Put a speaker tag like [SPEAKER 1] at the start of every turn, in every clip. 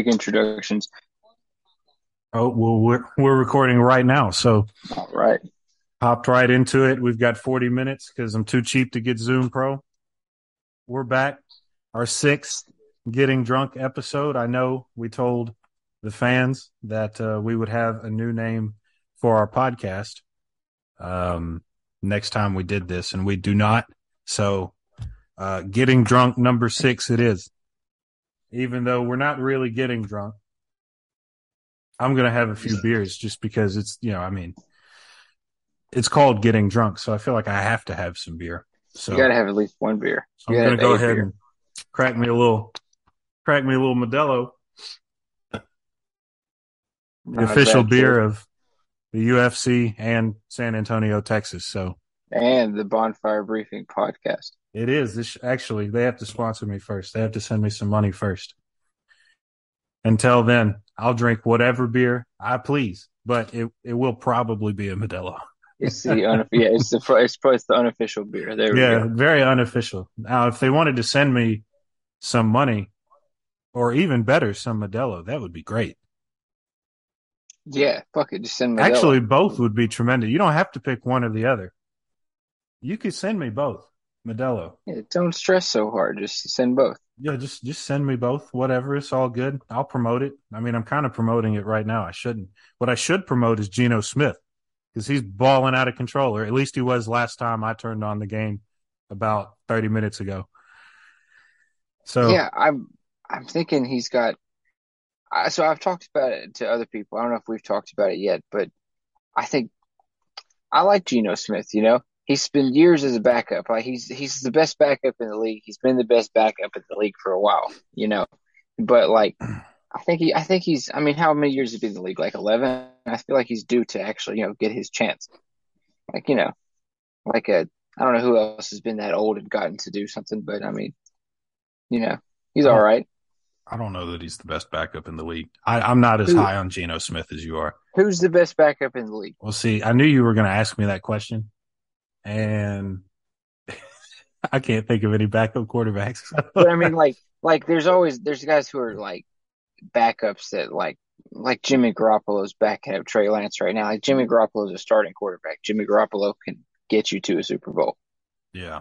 [SPEAKER 1] Make introductions.
[SPEAKER 2] Oh well, we're we're recording right now, so
[SPEAKER 1] All right.
[SPEAKER 2] hopped right into it. We've got 40 minutes because I'm too cheap to get Zoom Pro. We're back, our sixth getting drunk episode. I know we told the fans that uh, we would have a new name for our podcast um, next time we did this, and we do not. So, uh, getting drunk number six, it is. Even though we're not really getting drunk, I'm gonna have a few beers just because it's you know I mean it's called getting drunk, so I feel like I have to have some beer. So
[SPEAKER 1] You gotta have at least one beer.
[SPEAKER 2] I'm gonna go ahead
[SPEAKER 1] beer.
[SPEAKER 2] and crack me a little, crack me a little Modelo, the
[SPEAKER 1] Not a
[SPEAKER 2] official beer
[SPEAKER 1] choice.
[SPEAKER 2] of the UFC and San Antonio, Texas. So
[SPEAKER 1] and the Bonfire Briefing podcast.
[SPEAKER 2] It is. This actually they have to sponsor me first. They have to send me some money first. Until then, I'll drink whatever beer I please, but it it will probably be a Modelo.
[SPEAKER 1] It's the yeah, it's the it's probably it's the unofficial beer. There
[SPEAKER 2] Yeah,
[SPEAKER 1] go.
[SPEAKER 2] very unofficial. Now, if they wanted to send me some money, or even better, some Modelo, that would be great.
[SPEAKER 1] Yeah, fuck it, just send me.
[SPEAKER 2] Actually, both would be tremendous. You don't have to pick one or the other. You could send me both, Modelo.
[SPEAKER 1] yeah, don't stress so hard. Just send both.
[SPEAKER 2] Yeah, just just send me both. Whatever, it's all good. I'll promote it. I mean, I'm kind of promoting it right now. I shouldn't. What I should promote is Geno Smith because he's balling out of control, or at least he was last time I turned on the game about 30 minutes ago. So
[SPEAKER 1] Yeah, I'm I'm thinking he's got. I, so I've talked about it to other people. I don't know if we've talked about it yet, but I think I like Geno Smith. You know, he's been years as a backup. Like he's he's the best backup in the league. He's been the best backup in the league for a while. You know, but like I think he I think he's. I mean, how many years has he been in the league? Like eleven. I feel like he's due to actually you know get his chance. Like you know, like a I don't know who else has been that old and gotten to do something, but I mean, you know, he's all right.
[SPEAKER 2] I don't know that he's the best backup in the league. I, I'm not as
[SPEAKER 1] Who-
[SPEAKER 2] high on Geno Smith as you are.
[SPEAKER 1] Who's the best backup in the league?
[SPEAKER 2] Well, see, I knew you were going to ask me that question, and I can't think of any backup quarterbacks.
[SPEAKER 1] But I mean, like, like there's always there's guys who are like backups that like like Jimmy Garoppolo's backup Trey Lance right now. Like Jimmy Garoppolo's a starting quarterback. Jimmy Garoppolo can get you to a Super Bowl.
[SPEAKER 2] yeah,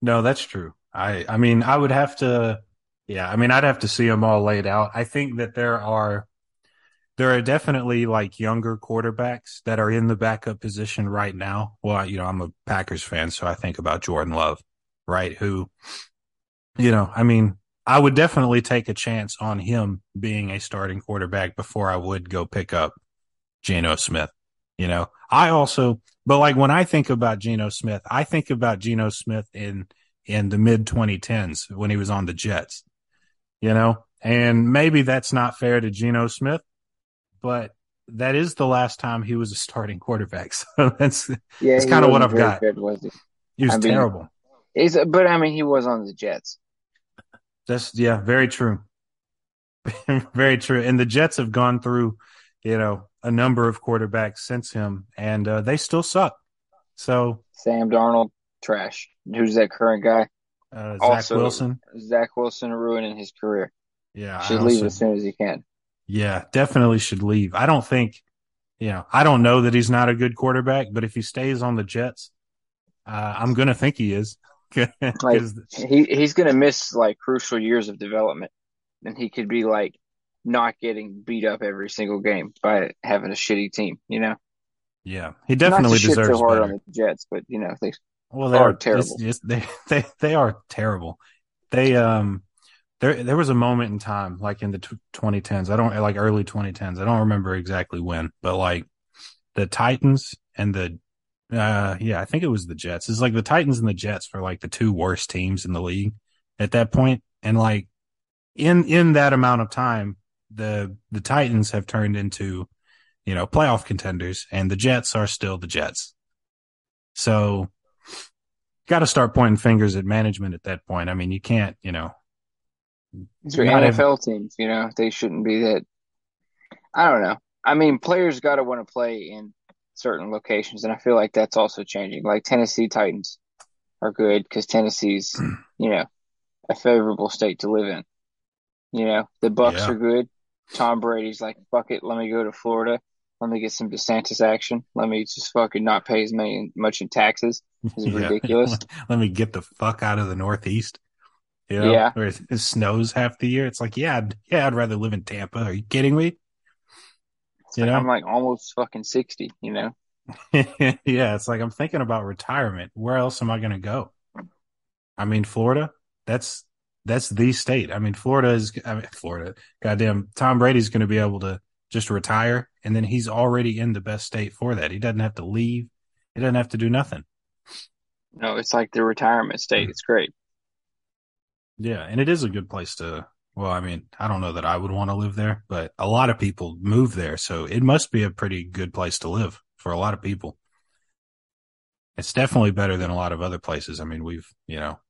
[SPEAKER 2] no, that's true. I, I mean, I would have to, yeah, I mean, I'd have to see them all laid out. I think that there are, there are definitely like younger quarterbacks that are in the backup position right now. Well, you know, I'm a Packers fan, so I think about Jordan Love, right? Who, you know, I mean, I would definitely take a chance on him being a starting quarterback before I would go pick up Geno Smith. You know, I also, but like when I think about Geno Smith, I think about Geno Smith in, in the mid 2010s when he was on the Jets, you know, and maybe that's not fair to Geno Smith, but that is the last time he was a starting quarterback. So that's,
[SPEAKER 1] Yeah,
[SPEAKER 2] That's kinda what I've got.
[SPEAKER 1] Good, was he?
[SPEAKER 2] he was
[SPEAKER 1] I mean-
[SPEAKER 2] terrible.
[SPEAKER 1] He's, but I mean, he was on the Jets.
[SPEAKER 2] That's yeah, very true. very true. And the Jets have gone through, you know, a number of quarterbacks since him, and uh, they still suck. So
[SPEAKER 1] Sam Darnold, trash. Who's that current guy?
[SPEAKER 2] uh, Zach
[SPEAKER 1] Also-
[SPEAKER 2] Wilson,
[SPEAKER 1] Zach Wilson ruining his career.
[SPEAKER 2] yeah,
[SPEAKER 1] Should leave as soon as he can.
[SPEAKER 2] Yeah, definitely should leave. I don't think, you know, I don't know that he's not a good quarterback, but if he stays on the Jets, uh, I'm gonna think he is. 'Cause-
[SPEAKER 1] He he's gonna miss like crucial years of development, and he could be like not getting beat up every single game by having a shitty team. You know,
[SPEAKER 2] yeah, he definitely
[SPEAKER 1] to shit
[SPEAKER 2] deserves
[SPEAKER 1] so hard
[SPEAKER 2] better.
[SPEAKER 1] on the Jets, but you know they
[SPEAKER 2] Well, they
[SPEAKER 1] are
[SPEAKER 2] are
[SPEAKER 1] terrible.
[SPEAKER 2] it's- it's- they they they are terrible. They um there there was a moment in time like in the tw 2010s. I don't like early 2010s. I don't remember exactly when, but like the Titans and the uh yeah, I think it was the Jets. It's like the Titans and the Jets were like the two worst teams in the league at that point. And like in in that amount of time, the the Titans have turned into you know playoff contenders, and the Jets are still the Jets. So got to start pointing fingers at management at that point. I mean, you can't, you know,
[SPEAKER 1] Are
[SPEAKER 2] Not
[SPEAKER 1] NFL teams, you know, they shouldn't be that. I don't know. I mean, players got to want to play in certain locations, and I feel like that's also changing. Like Tennessee Titans are good because Tennessee's, you know, a favorable state to live in. You know, the Bucks
[SPEAKER 2] Yeah.
[SPEAKER 1] are good. Tom Brady's like, fuck it, let me go to Florida. Let me get some DeSantis action. Let me just fucking not pay as many much in taxes. It's
[SPEAKER 2] Yeah.
[SPEAKER 1] ridiculous.
[SPEAKER 2] Let me get the fuck out of the Northeast. You know,
[SPEAKER 1] Yeah.
[SPEAKER 2] where it snows half the year. It's like, yeah, I'd, yeah, I'd rather live in Tampa. Are you kidding me?
[SPEAKER 1] It's
[SPEAKER 2] You
[SPEAKER 1] like,
[SPEAKER 2] know?
[SPEAKER 1] I'm like almost fucking sixty. You know,
[SPEAKER 2] yeah, it's like I'm thinking about retirement. Where else am I going to go? I mean, Florida. That's that's the state. I mean, Florida is. I mean, Florida. Goddamn, Tom Brady's going to be able to just retire, and then he's already in the best state for that. He doesn't have to leave. He doesn't have to do nothing.
[SPEAKER 1] no, it's like the retirement state. Mm. It's great.
[SPEAKER 2] Yeah, and it is a good place to. Well, I mean, I don't know that I would want to live there, but a lot of people move there, so it must be a pretty good place to live for a lot of people. It's definitely better than a lot of other places. I mean, we've, you know,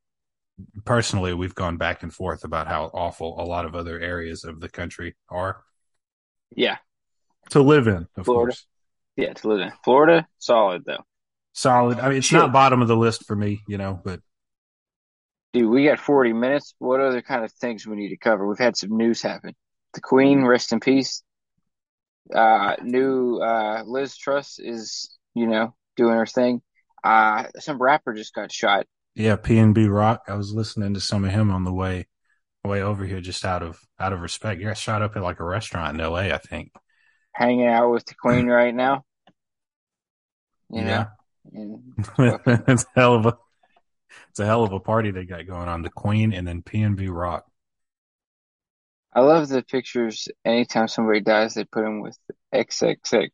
[SPEAKER 2] personally, we've gone back and forth about how awful a lot of other areas of the country are
[SPEAKER 1] Yeah,
[SPEAKER 2] to live in, of
[SPEAKER 1] Florida.
[SPEAKER 2] course.
[SPEAKER 1] yeah. To live in Florida, solid though.
[SPEAKER 2] Solid. I mean, it's
[SPEAKER 1] Shit.
[SPEAKER 2] not bottom of the list for me, you know, but
[SPEAKER 1] Dude, we got 40 minutes. What other kind of things we need to cover? We've had some news happen. The Queen, rest in peace. Uh, new, uh, Liz Truss is, you know, doing her thing. Uh, some rapper just got shot.
[SPEAKER 2] Yeah, PnB Rock. I was listening to some of him on the way way over here, just out of out of respect. You got shot up at like a restaurant in L.A. I think.
[SPEAKER 1] hanging out with the Queen right now. You
[SPEAKER 2] Yeah.
[SPEAKER 1] know, and
[SPEAKER 2] it's hell of a it's a hell of a party they got going on. The Queen and then PnB Rock.
[SPEAKER 1] I love the pictures. Anytime somebody dies, they put him with XXX,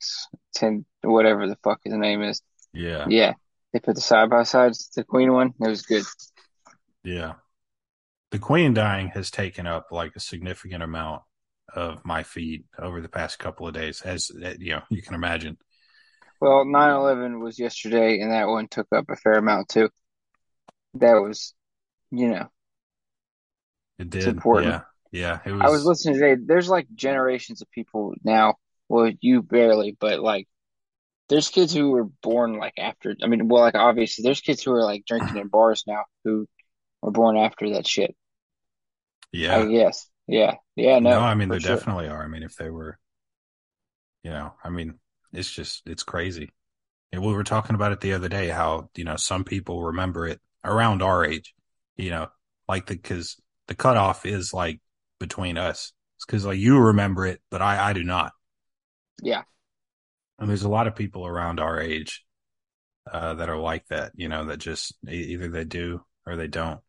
[SPEAKER 1] 10, whatever the fuck his name is.
[SPEAKER 2] Yeah,
[SPEAKER 1] Yeah, they put the side by sides. The Queen one, it was good.
[SPEAKER 2] yeah. The Queen dying has taken up like a significant amount of my feed over the past couple of days, as uh, you know, you can imagine.
[SPEAKER 1] Well, 9/11 was yesterday, and that one took up a fair amount too. That was, you know,
[SPEAKER 2] It did.
[SPEAKER 1] important.
[SPEAKER 2] Yeah, yeah. It was.
[SPEAKER 1] I was listening today. There's like generations of people now. Well, you barely, but like, there's kids who were born like after. I mean, well, like obviously, there's kids who are like drinking in bars now who were born after that shit.
[SPEAKER 2] yeah.
[SPEAKER 1] Yes. Yeah. Yeah. No.
[SPEAKER 2] No, I mean there
[SPEAKER 1] sure.
[SPEAKER 2] definitely are. I mean, if they were, you know, I mean, it's just it's crazy. And we were talking about it the other day. How you know some people remember it around our age. You know, like the because the cutoff is like between us. It's because like you remember it, but I I do not.
[SPEAKER 1] Yeah.
[SPEAKER 2] And there's a lot of people around our age uh, that are like that. You know, that just either they do or they don't.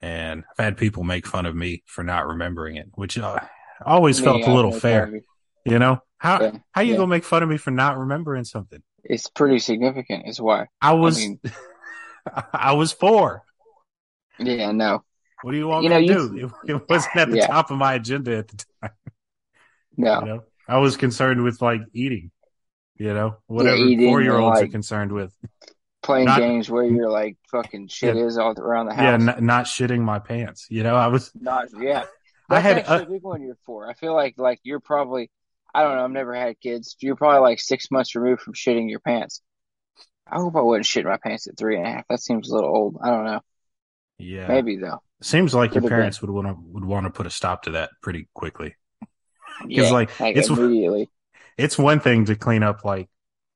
[SPEAKER 2] And I've had people make fun of me for not remembering it, which uh, always
[SPEAKER 1] Me,
[SPEAKER 2] felt a little fair.
[SPEAKER 1] probably.
[SPEAKER 2] You know how
[SPEAKER 1] Yeah,
[SPEAKER 2] how you
[SPEAKER 1] yeah.
[SPEAKER 2] gonna make fun of me for not remembering something?
[SPEAKER 1] It's pretty significant, is why.
[SPEAKER 2] I was
[SPEAKER 1] mean-
[SPEAKER 2] I was four.
[SPEAKER 1] Yeah. No.
[SPEAKER 2] What do you want
[SPEAKER 1] You
[SPEAKER 2] me
[SPEAKER 1] know,
[SPEAKER 2] to
[SPEAKER 1] you-
[SPEAKER 2] do? It, wasn't at the
[SPEAKER 1] Yeah.
[SPEAKER 2] top of my agenda at the time.
[SPEAKER 1] No.
[SPEAKER 2] You know, I was concerned with like eating. You know, whatever
[SPEAKER 1] eating
[SPEAKER 2] four year olds
[SPEAKER 1] and,
[SPEAKER 2] are concerned with.
[SPEAKER 1] Playing
[SPEAKER 2] Not-
[SPEAKER 1] games where you're like fucking shit
[SPEAKER 2] Yeah.
[SPEAKER 1] is all around the house.
[SPEAKER 2] Yeah, n- not shitting my pants. You know, I was.
[SPEAKER 1] Not yeah.
[SPEAKER 2] I
[SPEAKER 1] That's
[SPEAKER 2] had
[SPEAKER 1] actually
[SPEAKER 2] uh,
[SPEAKER 1] a big one you're for. I feel like like you're probably I don't know, I've never had kids. You're probably like six months removed from shitting your pants. I hope I wouldn't shit my pants at three and a half. That seems a little old. I don't know.
[SPEAKER 2] yeah.
[SPEAKER 1] Maybe though.
[SPEAKER 2] Seems like your
[SPEAKER 1] been.
[SPEAKER 2] parents would want to would want to put a stop to that pretty quickly.
[SPEAKER 1] Yeah,
[SPEAKER 2] like,
[SPEAKER 1] like
[SPEAKER 2] it's-
[SPEAKER 1] immediately.
[SPEAKER 2] it's one thing to clean up like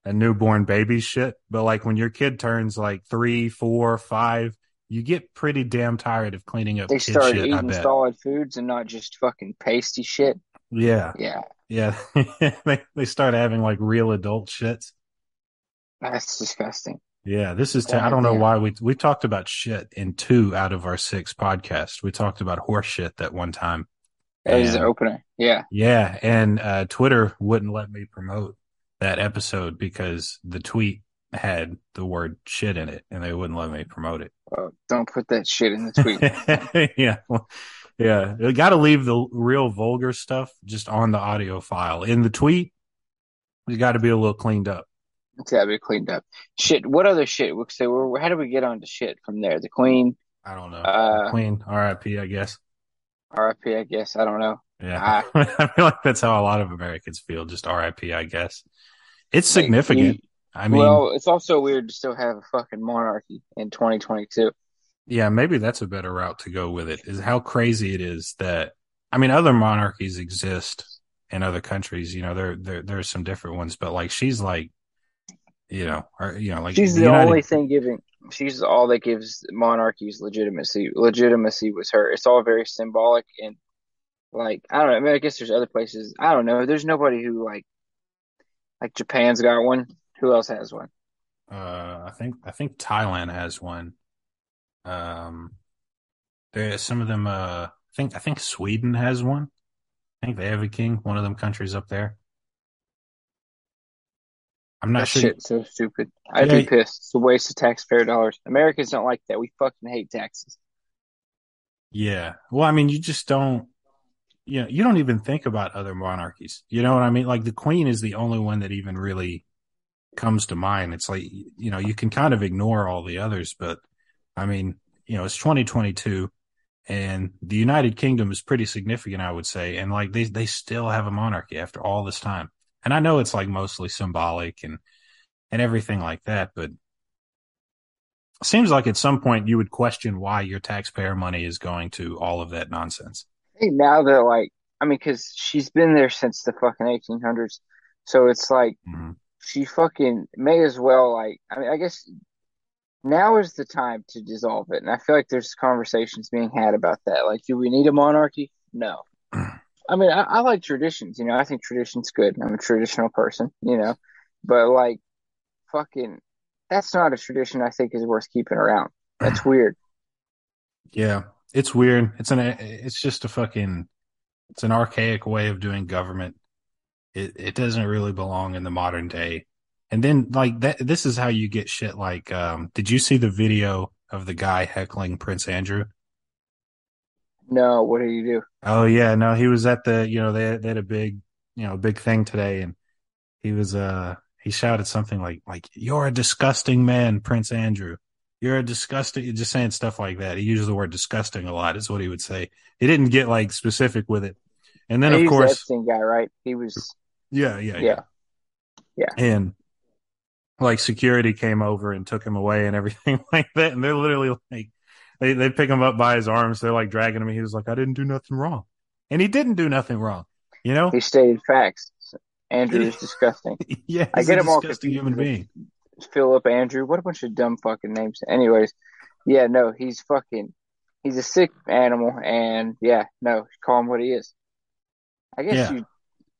[SPEAKER 2] a newborn baby shit, but like when your kid turns like three, four, five, you get pretty damn tired of cleaning up
[SPEAKER 1] They start
[SPEAKER 2] shit.
[SPEAKER 1] Eating solid foods and not just fucking pasty shit.
[SPEAKER 2] Yeah,
[SPEAKER 1] Yeah,
[SPEAKER 2] yeah. they they start having like real adult shits.
[SPEAKER 1] That's disgusting.
[SPEAKER 2] Yeah, this is. T- I don't know why we we talked about shit in two out of our six podcasts. We talked about horse shit that one time.
[SPEAKER 1] That is the opener. Yeah,
[SPEAKER 2] Yeah, and uh, Twitter wouldn't let me promote that episode because the tweet had the word shit in it, and they wouldn't let me promote it.
[SPEAKER 1] oh, don't put that shit in the tweet.
[SPEAKER 2] yeah, yeah. You got to leave the real vulgar stuff just on the audio file. In the tweet, you got to be a little cleaned up.
[SPEAKER 1] It's gotta be cleaned up. Shit. What other shit? We say, well, how do we get on to shit from there? The Queen,
[SPEAKER 2] I don't know.
[SPEAKER 1] Uh,
[SPEAKER 2] Queen, R.I.P. I guess.
[SPEAKER 1] R.I.P. I guess. I don't know.
[SPEAKER 2] Yeah, I feel like that's how a lot of Americans feel. Just R.I.P. I guess. It's
[SPEAKER 1] Like,
[SPEAKER 2] significant.
[SPEAKER 1] you-
[SPEAKER 2] I mean,
[SPEAKER 1] well, it's also weird to still have a fucking monarchy in 2022.
[SPEAKER 2] Yeah, maybe that's a better route to go with it. Is how crazy it is that I mean, other monarchies exist in other countries. You know, there there there's some different ones, but like she's like, you know, or you know, like
[SPEAKER 1] She's
[SPEAKER 2] the
[SPEAKER 1] the
[SPEAKER 2] United-
[SPEAKER 1] only thing giving. She's all that gives monarchies legitimacy. Legitimacy was her. It's all very symbolic and like I don't know. I mean, I guess there's other places. I don't know. There's nobody who like like Japan's got one. Who else has one?
[SPEAKER 2] Uh, I think I think Thailand has one. Um, there some of them. Uh, I think I think Sweden has one. I think they have a king. One of them countries up there. I'm not
[SPEAKER 1] That
[SPEAKER 2] sure.
[SPEAKER 1] shit's so stupid. I'd
[SPEAKER 2] Yeah.
[SPEAKER 1] be pissed. It's a waste of taxpayer dollars. Americans don't like that. We fucking hate taxes.
[SPEAKER 2] Yeah. Well, I mean, you just don't. You know, you don't even think about other monarchies. You know what I mean? Like the Queen is the only one that even really comes to mind. It's like you know you can kind of ignore all the others, but I mean, you know, it's 2022, and the United Kingdom is pretty significant, I would say, and like they they still have a monarchy after all this time. And I know it's like mostly symbolic and and everything like that, but it seems like at some point you would question why your taxpayer money is going to all of that nonsense.
[SPEAKER 1] Now they're like, I mean, because she's been there since the fucking 1800s. So it's like
[SPEAKER 2] Mhm.
[SPEAKER 1] she fucking may as well, like, I mean, I guess now is the time to dissolve it. And I feel like there's conversations being had about that. Like, do we need a monarchy? No. I mean, I, I like traditions, you know, I think tradition's good. I'm a traditional person, you know, but like, fucking, that's not a tradition I think is worth keeping around. That's weird.
[SPEAKER 2] Yeah, it's weird. It's an it's just a fucking it's an archaic way of doing government. It it doesn't really belong in the modern day. And then like that this is how you get shit like um did you see the video of the guy heckling Prince Andrew?
[SPEAKER 1] No, what did you do?
[SPEAKER 2] Oh yeah, no, he was at the you know they they had a big you know big thing today and he was uh he shouted something like like you're a disgusting man, Prince Andrew. You're a disgusting just saying stuff like that. He uses the word disgusting a lot, is what he would say. He didn't get like specific with it. And then
[SPEAKER 1] He's
[SPEAKER 2] of course
[SPEAKER 1] Epstein guy, right? He was,
[SPEAKER 2] yeah, yeah, yeah.
[SPEAKER 1] yeah. Yeah.
[SPEAKER 2] And like security came over and took him away and everything like that. And they're literally like they they pick him up by his arms, they're like dragging him. He was like, I didn't do nothing wrong. And he didn't do nothing wrong. You know?
[SPEAKER 1] He stated facts. Andrew is disgusting.
[SPEAKER 2] yeah,
[SPEAKER 1] I get him all
[SPEAKER 2] disgusting
[SPEAKER 1] confused
[SPEAKER 2] human being.
[SPEAKER 1] Philip Andrew. What a bunch of dumb fucking names. Anyways, yeah, no, he's fucking, he's a sick animal, and yeah, no, call him what he is. I guess
[SPEAKER 2] Yeah.
[SPEAKER 1] you,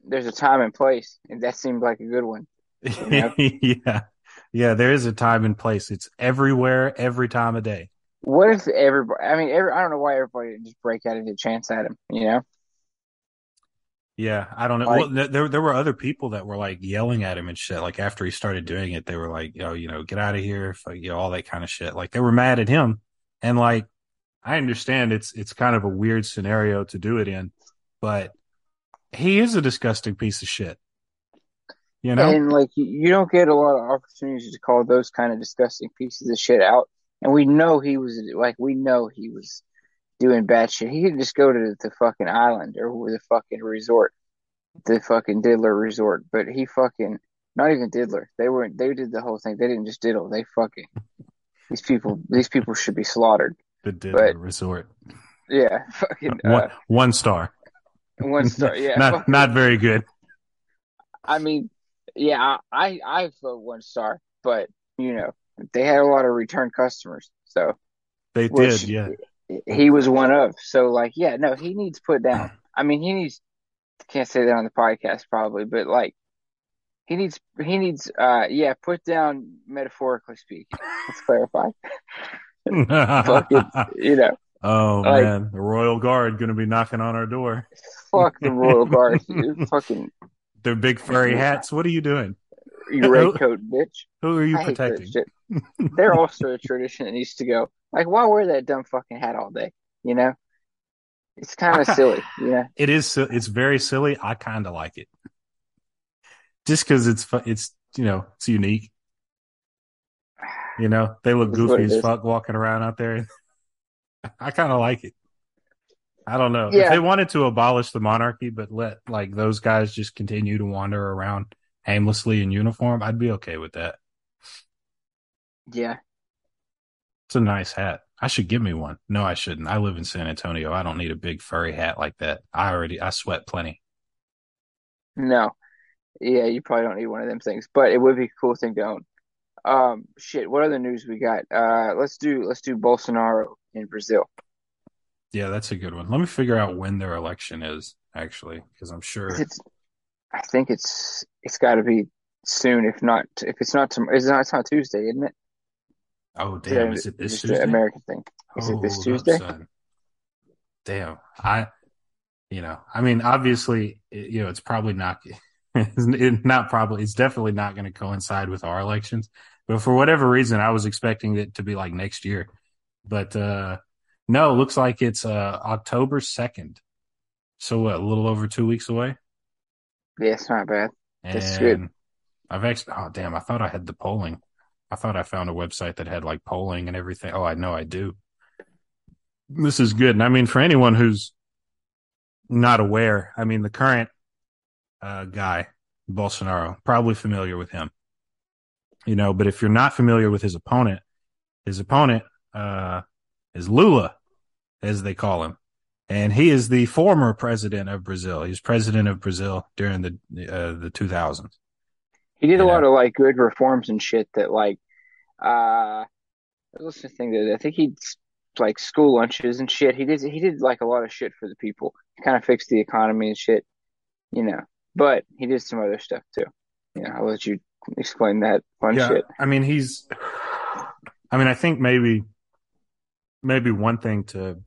[SPEAKER 1] there's a time and place, and that seemed like a good one. know?
[SPEAKER 2] yeah. Yeah, there is a time and place. It's everywhere, every time of day.
[SPEAKER 1] What if everybody? I mean, every, I don't know why everybody didn't just break out a chance at him. You know?
[SPEAKER 2] Yeah, I don't know.
[SPEAKER 1] Like-
[SPEAKER 2] well, there there were other people that were like yelling at him and shit. Like after he started doing it, they were like, "Yo, you know, get out of here," you know, all that kind of shit. Like they were mad at him, and like I understand it's it's kind of a weird scenario to do it in, but he is a disgusting piece of shit. You know?
[SPEAKER 1] And like, you, you don't get a lot of opportunities to call those kind of disgusting pieces of shit out. And we know he was like, we know he was doing bad shit. He could just go to the fucking island or the fucking resort, the fucking diddler resort. But he fucking, not even diddler. They weren't. They did the whole thing. They didn't just diddle. They fucking. These people. These people should be slaughtered.
[SPEAKER 2] the Diddler
[SPEAKER 1] but-
[SPEAKER 2] Resort,
[SPEAKER 1] Yeah, fucking. Uh,
[SPEAKER 2] one one star,
[SPEAKER 1] one star. Yeah,
[SPEAKER 2] not
[SPEAKER 1] fucking-
[SPEAKER 2] not very good.
[SPEAKER 1] I mean, yeah, I I vote one star, but you know they had a lot of return customers, so
[SPEAKER 2] They did, yeah.
[SPEAKER 1] he was one of. So like, yeah, no, he needs put down. I mean, he needs. Can't say that on the podcast probably, but like, he needs he needs uh yeah put down metaphorically speaking. Let's clarify. Fucking, you know,
[SPEAKER 2] oh
[SPEAKER 1] like-
[SPEAKER 2] man, the Royal Guard going to be knocking on our door.
[SPEAKER 1] fuck the royal guard. Fucking
[SPEAKER 2] Their big furry hats. What are you doing?
[SPEAKER 1] you red coat bitch.
[SPEAKER 2] Who are you
[SPEAKER 1] I
[SPEAKER 2] protecting?
[SPEAKER 1] They're also a tradition that needs to go. Like, why wear that dumb fucking hat all day? You know, it's kind of silly. Yeah,
[SPEAKER 2] It is. It's very silly. I kind of like it, just because it's it's you know it's unique. You know they look goofy as
[SPEAKER 1] is.
[SPEAKER 2] fuck walking around out there. I kind of like it. I don't know if they wanted to abolish the monarchy, but let like those guys just continue to wander around aimlessly in uniform. I'd be okay with that.
[SPEAKER 1] Yeah.
[SPEAKER 2] It's a nice hat. I should give me one. No, I shouldn't. I live in San Antonio. I don't need a big furry hat like that. I already I sweat plenty.
[SPEAKER 1] No, yeah, you probably don't need one of them things, but it would be a cool thing to own. Um, shit. What other news we got? Uh, let's do let's do Bolsonaro in Brazil.
[SPEAKER 2] Yeah, that's a good one. Let me figure out when their election is actually, because I'm sure
[SPEAKER 1] It's, I think it's it's got to be soon. If not, if it's not tomorrow, it's not. It's not Tuesday, isn't it?
[SPEAKER 2] Oh damn! is it this Tuesday?
[SPEAKER 1] American thing? Is it this Tuesday?
[SPEAKER 2] son. Damn, I, you know, I mean, obviously, you know, it's probably not, it's not probably, it's definitely not going to coincide with our elections. But for whatever reason, I was expecting it to be like next year. But uh no, it looks like it's uh October second. So what, a little over two weeks away.
[SPEAKER 1] Yeah, it's not bad.
[SPEAKER 2] And
[SPEAKER 1] That's good.
[SPEAKER 2] I've actually, oh damn, I thought I had the polling. I thought I found a website that had like polling and everything. Oh, I know I do. This is good. And I mean, for anyone who's not aware, I mean, the current uh, guy, Bolsonaro, probably familiar with him, you know, but if you're not familiar with his opponent, his opponent uh, is Lula, as they call him. And he is the former president of Brazil. He was president of Brazil during the uh, the 2000s.
[SPEAKER 1] He did a
[SPEAKER 2] Yeah.
[SPEAKER 1] lot of like good reforms and shit that like uh I was listening to thing that I think he like school lunches and shit. He did he did like a lot of shit for the people. He kind of fixed the economy and shit, you know. But he did some other stuff too. You know, I'll let you explain that fun shit.
[SPEAKER 2] I mean, he's. I mean, I think maybe, maybe one thing to,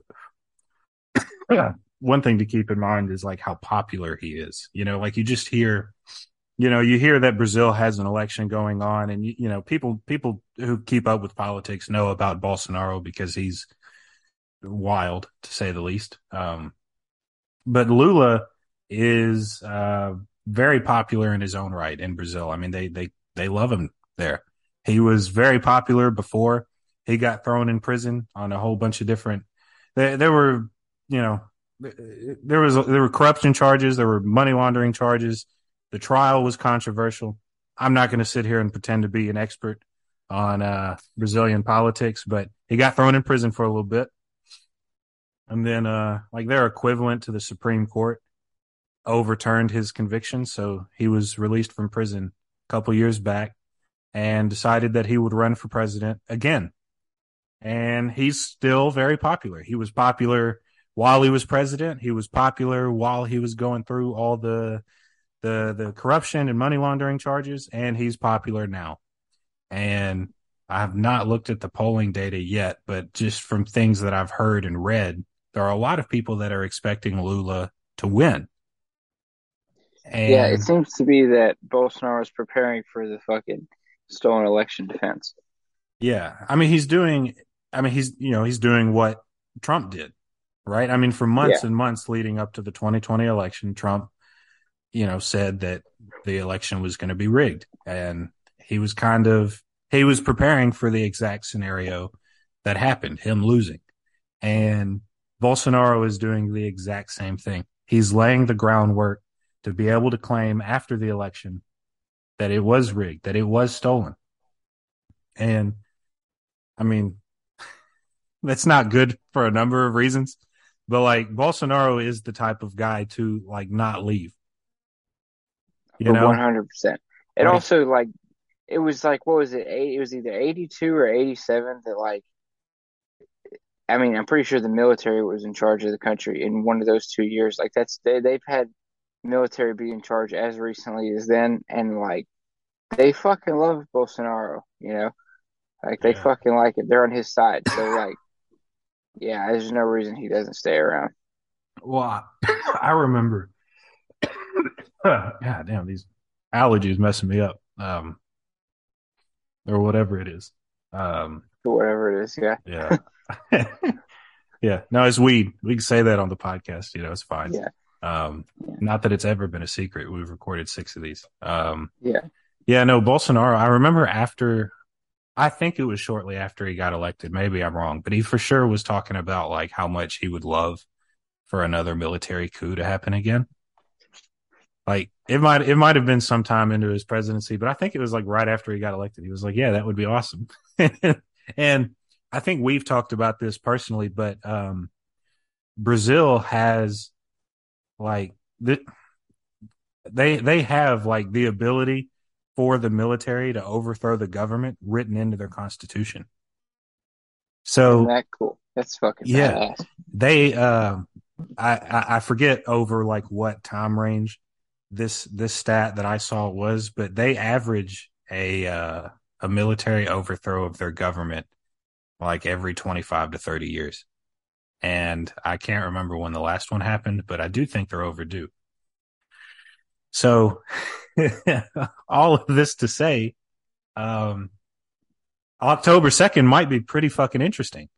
[SPEAKER 2] yeah. one thing to keep in mind is like how popular he is. You know, like you just hear, you know, you hear that Brazil has an election going on, and you, you know, people people who keep up with politics know about Bolsonaro because he's wild to say the least. Um, but Lula is uh, very popular in his own right in Brazil. I mean, they they they love him there. He was very popular before he got thrown in prison on a whole bunch of different. There, there were, you know, there was there were corruption charges, there were money laundering charges. The trial was controversial. I'm not going to sit here and pretend to be an expert on uh, Brazilian politics, but he got thrown in prison for a little bit, and then uh, like their equivalent to the Supreme Court overturned his conviction, so he was released from prison a couple years back and decided that he would run for president again. And he's still very popular. He was popular while he was president. He was popular while he was going through all the the the corruption and money laundering charges, and he's popular now. And I have not looked at the polling data yet, but just from things that I've heard and read, there are a lot of people that are expecting Lula to win. And
[SPEAKER 1] yeah, it seems to be that Bolsonaro is preparing for the fucking stolen election defense.
[SPEAKER 2] Yeah. I mean, he's doing, I mean, he's, you know, he's doing what Trump did, right? I mean, for months and months leading up to the 2020 election, Trump, you know, said that the election was going to be rigged. And he was kind of, he was preparing for the exact scenario that happened, him losing. And Bolsonaro is doing the exact same thing. He's laying the groundwork to be able to claim after the election that it was rigged, that it was stolen. And I mean, that's not good for a number of reasons, but like Bolsonaro is the type of guy to like not leave. You know,
[SPEAKER 1] One hundred percent. It
[SPEAKER 2] Right.
[SPEAKER 1] also like it was like what was it? Eight, it was either eighty two or eighty seven that like. I mean, I'm pretty sure the military was in charge of the country in one of those two years. Like that's they they've had military be in charge as recently as then, and like they fucking love Bolsonaro. You know, like they
[SPEAKER 2] Yeah.
[SPEAKER 1] fucking like it. They're on his side. So like, yeah, there's no reason he doesn't stay around.
[SPEAKER 2] well, I remember. God damn, these allergies messing me up. Um, or whatever it is. Um,
[SPEAKER 1] whatever it is. Yeah,
[SPEAKER 2] yeah. yeah. No, it's weed. We can say that on the podcast. You know, it's fine.
[SPEAKER 1] yeah,
[SPEAKER 2] Um,
[SPEAKER 1] Yeah.
[SPEAKER 2] not that it's ever been a secret. We've recorded six of these. Um,
[SPEAKER 1] yeah.
[SPEAKER 2] yeah, no, Bolsonaro. I remember after, I think it was shortly after he got elected. Maybe I'm wrong, but he for sure was talking about like how much he would love for another military coup to happen again. Like it might, it might have been sometime into his presidency, but I think it was like right after he got elected. He was like, "Yeah, that would be awesome." and I think we've talked about this personally, but um, Brazil has like the, they they have like the ability for the military to overthrow the government written into their constitution. So
[SPEAKER 1] Isn't that cool? That's fucking
[SPEAKER 2] Yeah.
[SPEAKER 1] badass.
[SPEAKER 2] they uh, I, I I forget over like what time range this this stat that I saw was, but they average a uh, a military overthrow of their government like every 25 to 30 years. And I can't remember when the last one happened, but I do think they're overdue. So all of this to say, um, October 2nd might be pretty fucking interesting.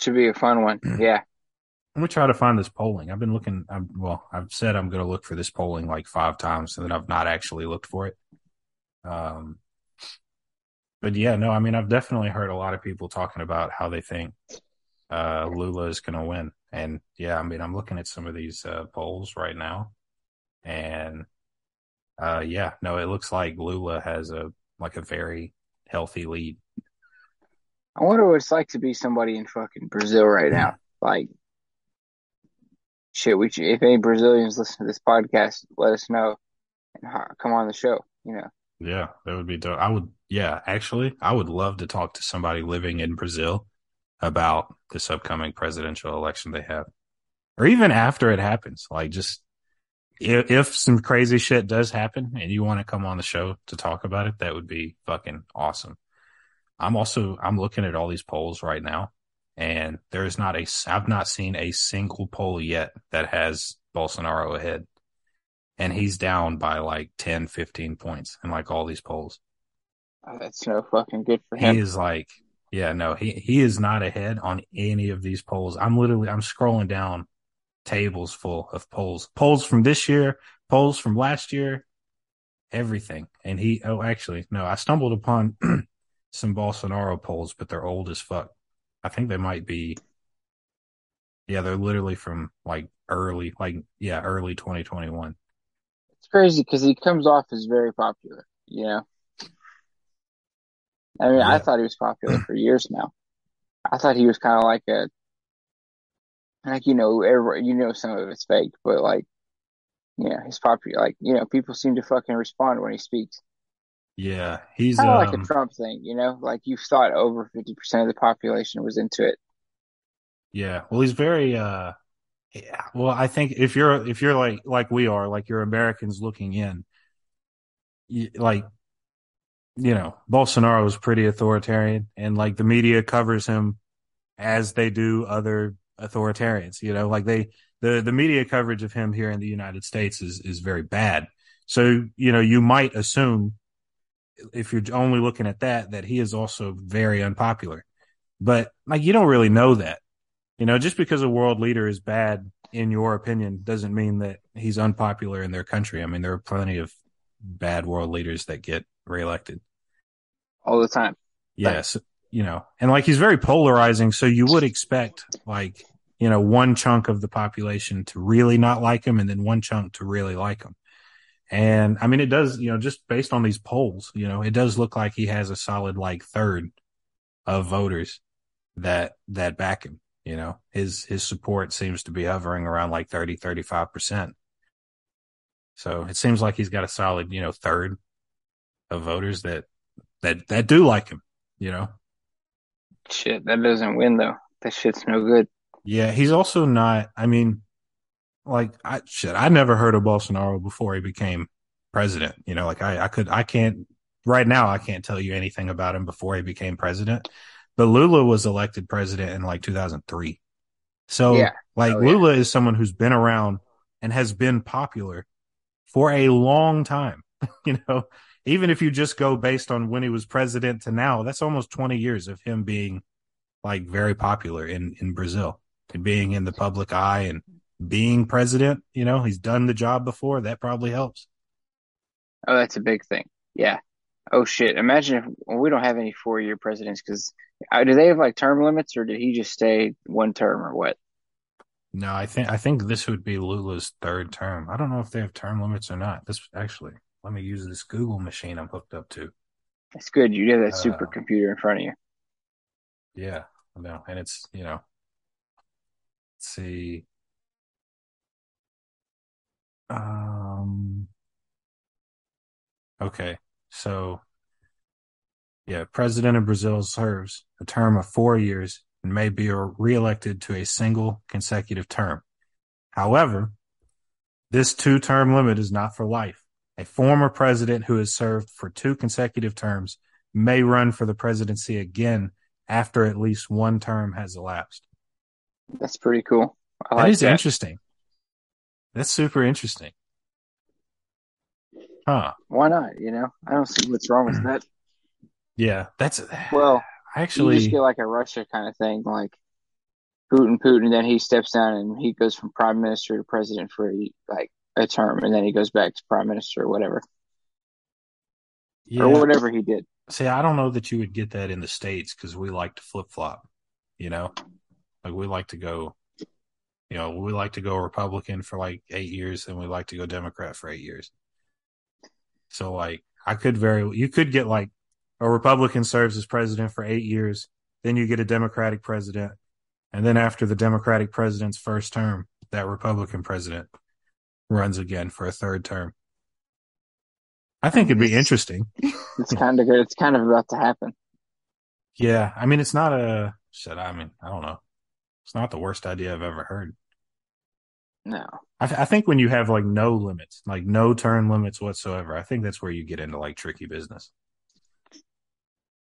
[SPEAKER 1] Should be a fun one. Yeah.
[SPEAKER 2] I'm gonna try to find this polling. I've been looking. I'm, well, I've said I'm gonna look for this polling like five times, and then I've not actually looked for it. Um, but yeah, no, I mean, I've definitely heard a lot of people talking about how they think uh, Lula is gonna win, and yeah, I mean, I'm looking at some of these uh, polls right now, and uh, yeah, no, it looks like Lula has a like a very healthy lead.
[SPEAKER 1] I wonder what it's like to be somebody in fucking Brazil right now. Like, shit, we should, if any Brazilians listen to this podcast, let us know and come on the show. You know,
[SPEAKER 2] Yeah, that would be dope. I would, yeah, actually, I would love to talk to somebody living in Brazil about this upcoming presidential election they have, or even after it happens. Like, just if, if some crazy shit does happen and you want to come on the show to talk about it, that would be fucking awesome. I'm also, I'm looking at all these polls right now and there is not a, I've not seen a single poll yet that has Bolsonaro ahead and he's down by like 10, 15 points in like all these polls.
[SPEAKER 1] Oh, that's no fucking good for him.
[SPEAKER 2] He is like, yeah, no, he, he is not ahead on any of these polls. I'm literally, I'm scrolling down tables full of polls, polls from this year, polls from last year, everything. And he, oh, actually, no, I stumbled upon some Bolsonaro polls, but they're old as fuck. I think they might be, yeah, they're literally from like early, like, yeah, early 2021.
[SPEAKER 1] It's crazy because he comes off as very popular. You know, I mean, I thought he was popular for years now. I thought he was kind of like a, like you know, every, you know, some of it's fake, but like, yeah, he's popular. Like, you know, people seem to fucking respond when he speaks.
[SPEAKER 2] Yeah, he's,
[SPEAKER 1] Kind of like a
[SPEAKER 2] um,
[SPEAKER 1] Trump thing, you know, like you thought over 50% of the population was into it.
[SPEAKER 2] Yeah. Well, he's very, uh, yeah. Well, I think if you're, if you're like, like we are, like you're Americans looking in, you, like, you know, Bolsonaro is pretty authoritarian and like the media covers him as they do other authoritarians, you know, like they, the, the media coverage of him here in the United States is, is very bad. So, you know, you might assume if you're only looking at that, that he is also very unpopular, but like, you don't really know that. You know, just because a world leader is bad in your opinion doesn't mean that he's unpopular in their country. I mean, there are plenty of bad world leaders that get reelected.
[SPEAKER 1] all the time.
[SPEAKER 2] Yes, you know, and like he's very polarizing. So you would expect like, you know, one chunk of the population to really not like him and then one chunk to really like him. And I mean, it does, you know, just based on these polls, you know, it does look like he has a solid like third of voters that, that back him. You know, his, his support seems to be hovering around like 30, 35%. So it seems like he's got a solid, you know, third of voters that, that, that do like him, you know?
[SPEAKER 1] Shit, that doesn't win though. That shit's no good.
[SPEAKER 2] Yeah. He's also not, I mean, like I shit, I never heard of Bolsonaro before he became president. You know, like I, I could, I can't right now, I can't tell you anything about him before he became president. But Lula was elected president in like 2003. So
[SPEAKER 1] Yeah.
[SPEAKER 2] like
[SPEAKER 1] Oh, yeah.
[SPEAKER 2] Lula is someone who's been around and has been popular for a long time. you know, even if you just go based on when he was president to now, that's almost 20 years of him being like very popular in, in Brazil and being in the public eye and being president. You know, he's done the job before. That probably helps.
[SPEAKER 1] Oh, that's a big thing. Yeah. Oh shit. Imagine if well, we don't have any four year presidents because uh, do they have like term limits or did he just stay one term or what?
[SPEAKER 2] No, I think I think this would be Lula's third term. I don't know if they have term limits or not. This actually, let me use this Google machine I'm hooked up to.
[SPEAKER 1] That's good. You have that
[SPEAKER 2] Uh,
[SPEAKER 1] supercomputer in front of you.
[SPEAKER 2] Yeah. No, and it's you know, let's see. Um. Okay, so yeah, president of Brazil serves a term of four years and may be reelected to a single consecutive term. However, this two term limit is not for life. A former president who has served for two consecutive terms may run for the presidency again after at least one term has elapsed.
[SPEAKER 1] That's pretty cool.
[SPEAKER 2] I that like is that. interesting. That's super interesting. Huh.
[SPEAKER 1] Why not? You know, I don't see what's wrong with hmm. that.
[SPEAKER 2] Yeah, that's
[SPEAKER 1] well.
[SPEAKER 2] I Actually,
[SPEAKER 1] you just get like a Russia kind of thing, like Putin, Putin, and then he steps down and he goes from prime minister to president for like a term, and then he goes back to prime minister or whatever, yeah. or whatever he did.
[SPEAKER 2] See, I don't know that you would get that in the states because we like to flip flop. You know, like we like to go. You know, we like to go Republican for like eight years, and we like to go Democrat for eight years. So, like, I could very, you could get like a Republican serves as president for eight years, then you get a Democratic president, and then after the Democratic president's first term, that Republican president runs again for a third term. I think it'd be interesting.
[SPEAKER 1] It's kind of good. It's kind of about to happen.
[SPEAKER 2] Yeah, I mean, it's not a shit. I mean, I don't know. It's not the worst idea I've ever heard.
[SPEAKER 1] No,
[SPEAKER 2] I, th- I think when you have like no limits, like no turn limits whatsoever, I think that's where you get into like tricky business.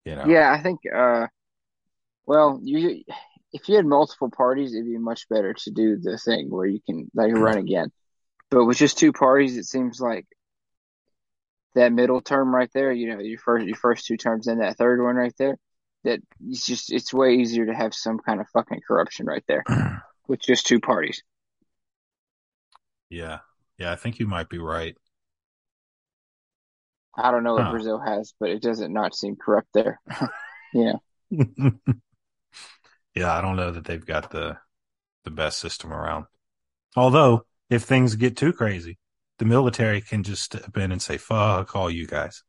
[SPEAKER 1] You know? Yeah, I think. uh Well, you if you had multiple parties, it'd be much better to do the thing where you can like run again. But with just two parties, it seems like that middle term right there, you know, your first your first two terms and that third one right there, that it's just it's way easier to have some kind of fucking corruption right there with just two parties.
[SPEAKER 2] Yeah. Yeah, I think you might be right.
[SPEAKER 1] I don't know what. Brazil has, but it doesn't not seem corrupt there. yeah.
[SPEAKER 2] yeah, I don't know that they've got the the best system around. Although, if things get too crazy, the military can just step in and say, "Fuck all you guys."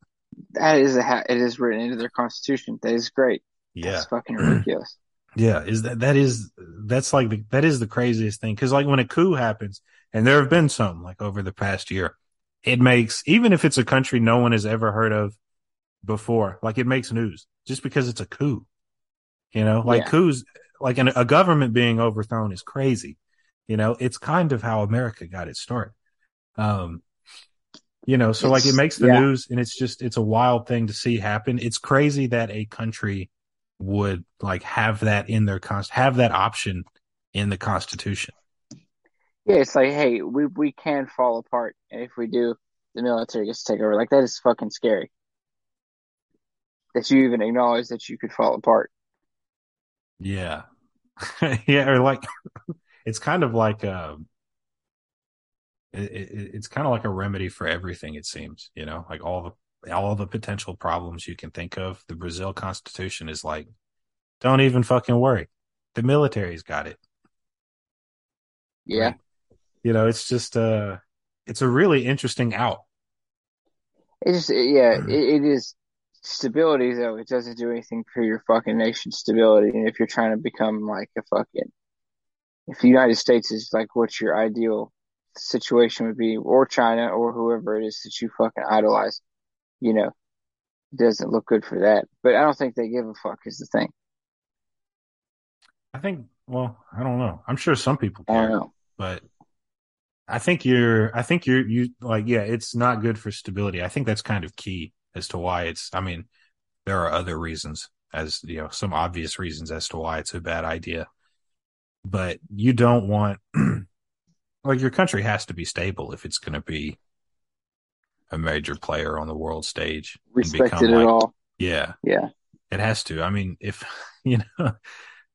[SPEAKER 1] That is a ha- it is written into their constitution. That is great.
[SPEAKER 2] Yeah,
[SPEAKER 1] that's fucking ridiculous.
[SPEAKER 2] Yeah, is that that is that's like the, that is the craziest thing because like when a coup happens, and there have been some like over the past year, it makes even if it's a country no one has ever heard of before, like it makes news just because it's a coup. You know, like yeah. coups, like an, a government being overthrown is crazy. You know, it's kind of how America got its start. Um, you know, so it's, like it makes the yeah. news and it's just, it's a wild thing to see happen. It's crazy that a country would like have that in their const, have that option in the constitution.
[SPEAKER 1] Yeah, it's like, hey, we we can fall apart, and if we do, the military gets to take over. Like that is fucking scary. That you even acknowledge that you could fall apart.
[SPEAKER 2] Yeah, yeah, or like it's kind of like a. Um, it, it, it's kind of like a remedy for everything. It seems, you know, like all the all the potential problems you can think of. The Brazil Constitution is like, don't even fucking worry. The military's got it.
[SPEAKER 1] Yeah. Right?
[SPEAKER 2] You know, it's just uh it's a really interesting out.
[SPEAKER 1] It's just yeah, it, it is stability though. It doesn't do anything for your fucking nation's stability. And if you're trying to become like a fucking, if the United States is like what your ideal situation would be, or China, or whoever it is that you fucking idolize, you know, it doesn't look good for that. But I don't think they give a fuck is the thing.
[SPEAKER 2] I think, well, I don't know. I'm sure some people care, but I think you're, I think you're, you like, yeah, it's not good for stability. I think that's kind of key as to why it's, I mean, there are other reasons as, you know, some obvious reasons as to why it's a bad idea, but you don't want, like, your country has to be stable if it's going to be a major player on the world stage.
[SPEAKER 1] Respected at like, all.
[SPEAKER 2] Yeah.
[SPEAKER 1] Yeah.
[SPEAKER 2] It has to. I mean, if, you know,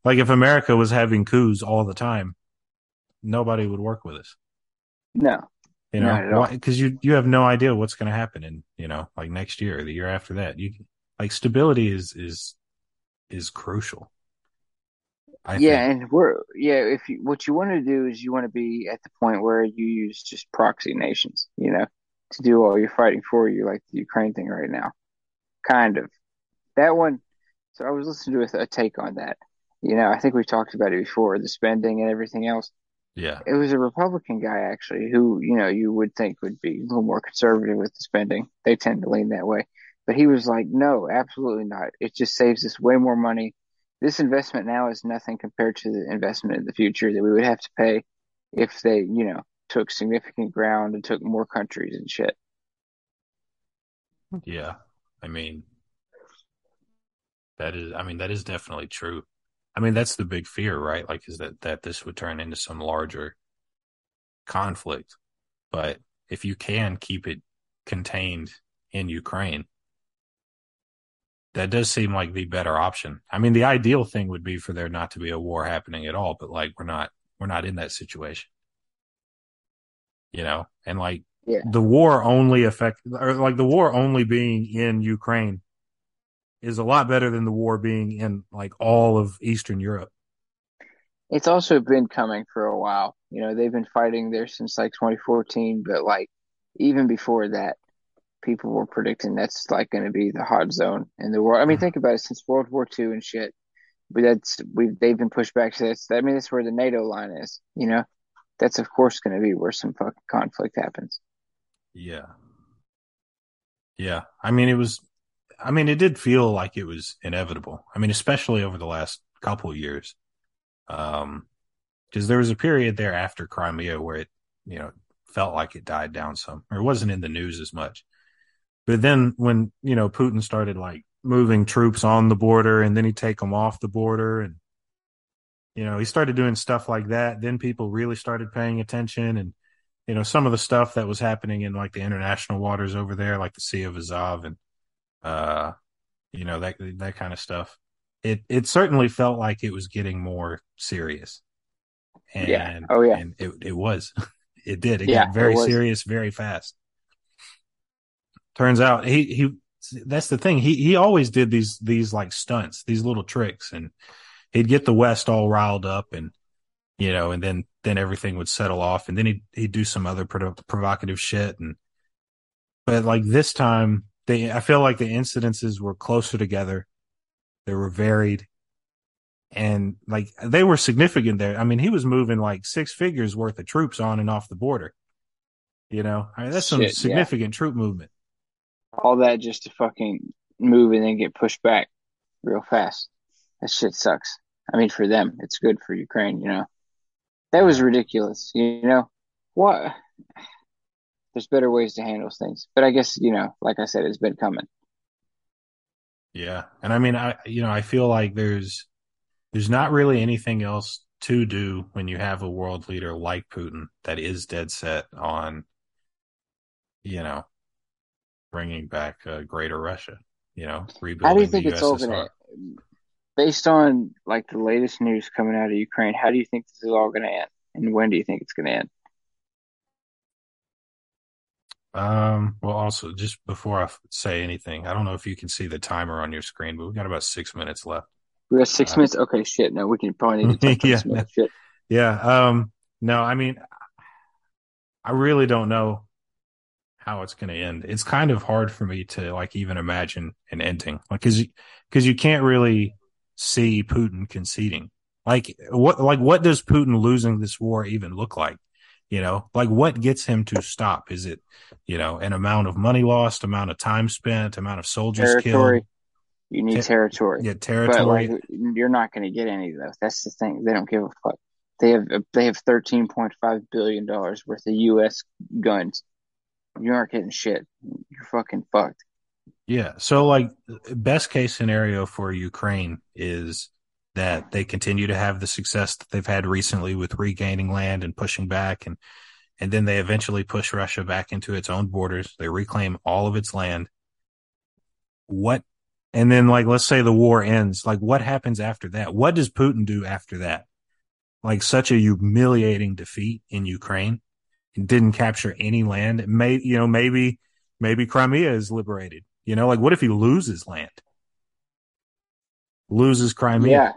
[SPEAKER 2] like if America was having coups all the time, nobody would work with us.
[SPEAKER 1] No.
[SPEAKER 2] You know, because you you have no idea what's going to happen in you know like next year, or the year after that. You like stability is is is crucial.
[SPEAKER 1] I yeah, think. and we're yeah. If you, what you want to do is you want to be at the point where you use just proxy nations, you know, to do all your fighting for you, like the Ukraine thing right now. Kind of that one. So I was listening to a, a take on that, You know, I think we talked about it before, the spending and everything else.
[SPEAKER 2] Yeah.
[SPEAKER 1] It was a Republican guy actually who, you know, you would think would be a little more conservative with the spending. They tend to lean that way. But he was like, no, absolutely not. It just saves us way more money. This investment now is nothing compared to the investment in the future that we would have to pay if they, you know, took significant ground and took more countries and shit.
[SPEAKER 2] Yeah. I mean, that is, I mean, that is definitely true. I mean, that's the big fear, right? Like, is that, that this would turn into some larger conflict. But if you can keep it contained in Ukraine, that does seem like the better option. I mean, the ideal thing would be for there not to be a war happening at all, but like we're not, we're not in that situation. You know, and like
[SPEAKER 1] Yeah.
[SPEAKER 2] the war only affect or like the war only being in Ukraine is a lot better than the war being in like all of Eastern Europe.
[SPEAKER 1] It's also been coming for a while. You know, they've been fighting there since like 2014, but like even before that, people were predicting that's like going to be the hot zone in the world. I mean, mm-hmm. think about it since World War II and shit. But that's we they've been pushed back to this. I mean, that's where the NATO line is. You know, that's of course going to be where some fucking conflict happens.
[SPEAKER 2] Yeah. Yeah. I mean, it was, I mean, it did feel like it was inevitable. I mean, especially over the last couple years. Um, cause there was a period there after Crimea where it, you know, felt like it died down some or it wasn't in the news as much. But then when, you know, Putin started like moving troops on the border and then he'd take them off the border and, you know, he started doing stuff like that. Then people really started paying attention and, you know, some of the stuff that was happening in like the international waters over there, like the Sea of Azov and, uh, you know, that, that kind of stuff. It, it certainly felt like it was getting more serious. And,
[SPEAKER 1] Yeah. Oh, yeah.
[SPEAKER 2] and it, it was, it did. It
[SPEAKER 1] Yeah,
[SPEAKER 2] got very
[SPEAKER 1] it
[SPEAKER 2] serious very fast. Turns out he, he, that's the thing. He, he always did these, these like stunts, these little tricks and he'd get the West all riled up and, you know, and then then everything would settle off, and then he'd he'd do some other pro- provocative shit, and but like this time, they I feel like the incidences were closer together, they were varied, and like they were significant there. I mean, he was moving like six figures worth of troops on and off the border. You know, I mean that's some
[SPEAKER 1] Shit, yeah.
[SPEAKER 2] significant troop movement.
[SPEAKER 1] All that just to fucking move and then get pushed back real fast. That shit sucks. I mean, for them, it's good for Ukraine, you know. That was ridiculous, you know. What? There's better ways to handle things, but I guess you know, like I said, it's been coming.
[SPEAKER 2] Yeah. And I mean, I, you know, I feel like there's, there's not really anything else to do when you have a world leader like Putin that is dead set on, you know, bringing back uh, greater Russia, you know, rebuilding
[SPEAKER 1] How do you think it's all gonna, based on like the latest news coming out of Ukraine, how do you think this is all gonna end? And when do you think it's gonna end?
[SPEAKER 2] Um, well, also just before I say anything, I don't know if you can see the timer on your screen, but we've got about six minutes left.
[SPEAKER 1] We got six
[SPEAKER 2] Uh,
[SPEAKER 1] minutes. Okay, shit. No, we can probably need to
[SPEAKER 2] Yeah.
[SPEAKER 1] some other shit.
[SPEAKER 2] Yeah. Um, no, I mean, I really don't know how it's going to end. It's kind of hard for me to like even imagine an ending, like because because you can't really see Putin conceding. Like what like what does Putin losing this war even look like? You know, like what gets him to stop? Is it you know an amount of money lost, amount of time spent, amount of soldiers
[SPEAKER 1] Territory.
[SPEAKER 2] killed?
[SPEAKER 1] You need
[SPEAKER 2] Ter-
[SPEAKER 1] territory.
[SPEAKER 2] Yeah, territory.
[SPEAKER 1] But
[SPEAKER 2] territory.
[SPEAKER 1] like, you're not going to get any of those. That's the thing. They don't give a fuck. They have they have thirteen point five billion dollars worth of U.S. guns. You aren't getting shit. You're fucking fucked.
[SPEAKER 2] Yeah. So like best case scenario for Ukraine is that they continue to have the success that they've had recently with regaining land and pushing back and and then they eventually push Russia back into its own borders. They reclaim all of its land. What and then like let's say the war ends. Like what happens after that? What does Putin do after that? Like such a humiliating defeat in Ukraine and didn't capture any land. May you know maybe maybe Crimea is liberated. You know, like what if he loses land? Loses Crimea.
[SPEAKER 1] Yeah,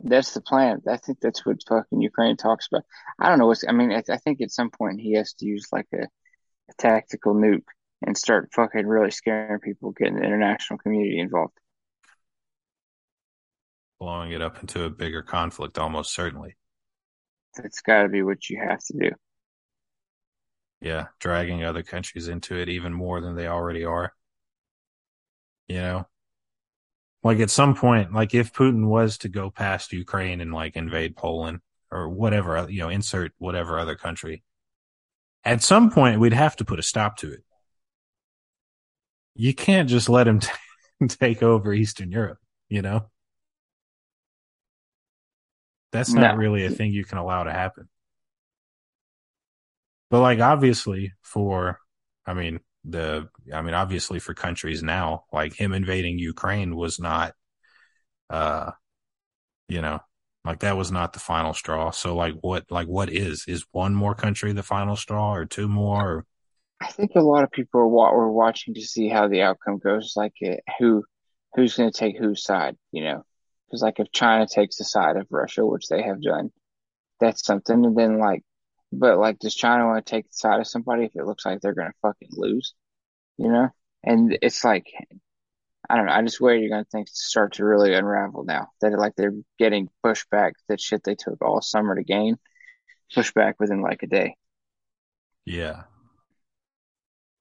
[SPEAKER 1] that's the plan. I think that's what fucking Ukraine talks about. I don't know what's. I mean, I, I think at some point he has to use like a, a tactical nuke and start fucking really scaring people, getting the international community involved.
[SPEAKER 2] blowing it up into a bigger conflict, almost certainly.
[SPEAKER 1] That's got to be what you have to do.
[SPEAKER 2] Yeah, dragging other countries into it even more than they already are. You know, like at some point, like if Putin was to go past Ukraine and like invade Poland or whatever, uh, you know, insert whatever other country, at some point we'd have to put a stop to it. You can't just let him t- take over Eastern Europe, you know? That's not
[SPEAKER 1] No.
[SPEAKER 2] really a thing you can allow to happen. But like obviously for I mean the I mean obviously for countries now, like him invading Ukraine was not uh you know, like that was not the final straw. So like what like what is? Is one more country the final straw or two more or
[SPEAKER 1] I think a lot of people are wa- were watching to see how the outcome goes, like uh, who who's going to take whose side, you know? Because like if China takes the side of Russia, which they have done, that's something. And then like, but like, does China want to take the side of somebody if it looks like they're going to fucking lose, you know? And it's like, I don't know. I just where you're going to think start to really unravel now that like they're getting pushback. That shit they took all summer to gain, pushback within like a day.
[SPEAKER 2] Yeah.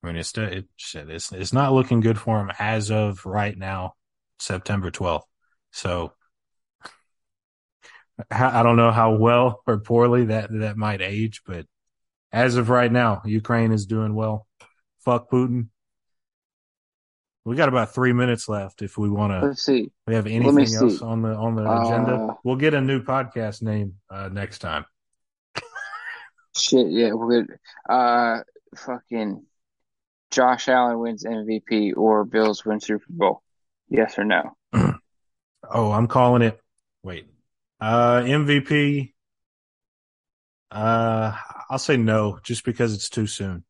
[SPEAKER 2] I mean, it's it, shit. It's it's not looking good for them as of right now, September twelfth. So I don't know how well or poorly that that might age, but as of right now, Ukraine is doing well. Fuck Putin. We got about three minutes left. If we want to,
[SPEAKER 1] Let's see.
[SPEAKER 2] we have anything else on the on the agenda.
[SPEAKER 1] Uh,
[SPEAKER 2] We'll get a new podcast name uh, next time.
[SPEAKER 1] Shit, yeah, we're good. Uh, fucking Josh Allen wins MVP or Bills win Super Bowl. Yes or no?
[SPEAKER 2] Oh, I'm calling it. Wait. Uh, MVP. Uh, I'll say no, just because it's too soon.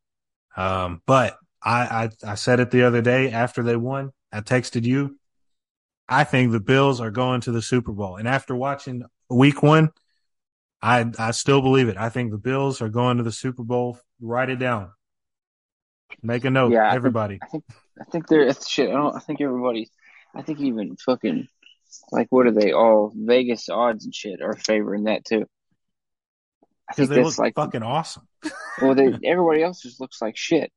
[SPEAKER 2] Um, but I, I, I said it the other day after they won. I texted you. I think the Bills are going to the Super Bowl. And after watching week one, I, I still believe it. I think the Bills are going to the Super Bowl. Write it down. Make a note,
[SPEAKER 1] Yeah, I think-
[SPEAKER 2] everybody.
[SPEAKER 1] I think I think they're shit. I don't. I think everybody. I think even fucking like what are they all Vegas odds and shit are favoring that too. I
[SPEAKER 2] Because
[SPEAKER 1] think
[SPEAKER 2] they look
[SPEAKER 1] like
[SPEAKER 2] fucking awesome.
[SPEAKER 1] well, they everybody else just looks like shit.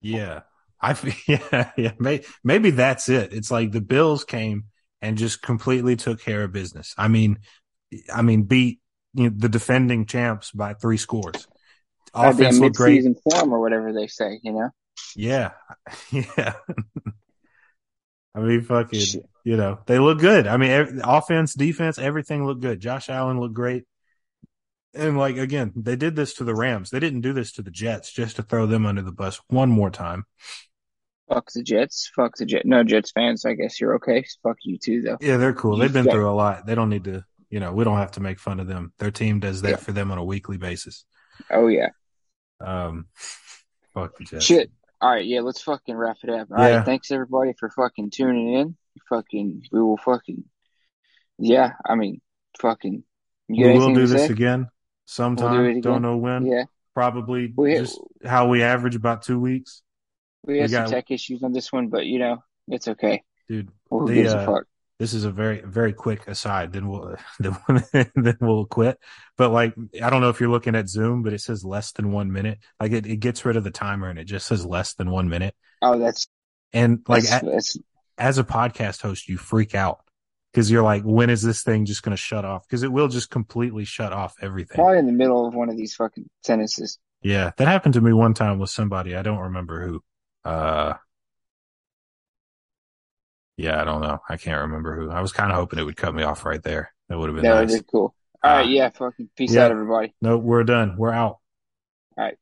[SPEAKER 2] Yeah. I yeah, yeah, may, maybe that's it. It's like the Bills came and just completely took care of business. I mean, I mean, beat you know, the defending champs by three scores. Offense looked great.
[SPEAKER 1] mid-season form or whatever they say. You know.
[SPEAKER 2] Yeah, yeah. I mean, fucking,
[SPEAKER 1] Shit.
[SPEAKER 2] you know, they look good. I mean, ev offense, defense, everything looked good. Josh Allen looked great. And like again, they did this to the Rams. They didn't do this to the Jets just to throw them under the bus one more time.
[SPEAKER 1] Fuck the Jets. Fuck the Jet. No Jets fans. I guess you're okay. Fuck you too, though.
[SPEAKER 2] Yeah, they're cool. They've been through a lot. They don't need to, you know, we don't have to make fun of them. Their team does that
[SPEAKER 1] Yeah.
[SPEAKER 2] for them on a weekly basis.
[SPEAKER 1] Oh yeah.
[SPEAKER 2] Um, fuck the Jets.
[SPEAKER 1] Shit. All right, yeah, let's fucking wrap it up. All right,
[SPEAKER 2] Yeah.
[SPEAKER 1] thanks everybody for fucking tuning in. Fucking, we will fucking, yeah. I mean, fucking.
[SPEAKER 2] We will do this
[SPEAKER 1] say?
[SPEAKER 2] again sometime.
[SPEAKER 1] We'll do again.
[SPEAKER 2] Don't know when.
[SPEAKER 1] Yeah,
[SPEAKER 2] Probably
[SPEAKER 1] We-
[SPEAKER 2] just how we average about two weeks.
[SPEAKER 1] we had
[SPEAKER 2] We
[SPEAKER 1] some
[SPEAKER 2] got-
[SPEAKER 1] tech issues on this one, but you know, it's okay.
[SPEAKER 2] Dude,
[SPEAKER 1] Who
[SPEAKER 2] The,
[SPEAKER 1] gives
[SPEAKER 2] uh,
[SPEAKER 1] a fuck?
[SPEAKER 2] This is a very, very quick aside. Then we'll, then, then we'll quit. But like, I don't know if you're looking at Zoom, but it says less than one minute. Like it, it gets rid of the timer and it just says less than one minute.
[SPEAKER 1] Oh, that's
[SPEAKER 2] And like,
[SPEAKER 1] that's,
[SPEAKER 2] a-
[SPEAKER 1] that's
[SPEAKER 2] as a podcast host, you freak out because you're like, when is this thing just going to shut off? Because it will just completely shut off everything.
[SPEAKER 1] probably in the middle of one of these fucking sentences.
[SPEAKER 2] Yeah, that happened to me one time with somebody. I don't remember who. Uh, yeah, I don't know. I can't remember who. I was kind of hoping it would cut me off right there. That would have been
[SPEAKER 1] That would
[SPEAKER 2] nice.
[SPEAKER 1] be cool. All
[SPEAKER 2] Ah.
[SPEAKER 1] right, yeah, fucking peace
[SPEAKER 2] Yeah.
[SPEAKER 1] out, everybody.
[SPEAKER 2] No, we're done. We're out.
[SPEAKER 1] All right.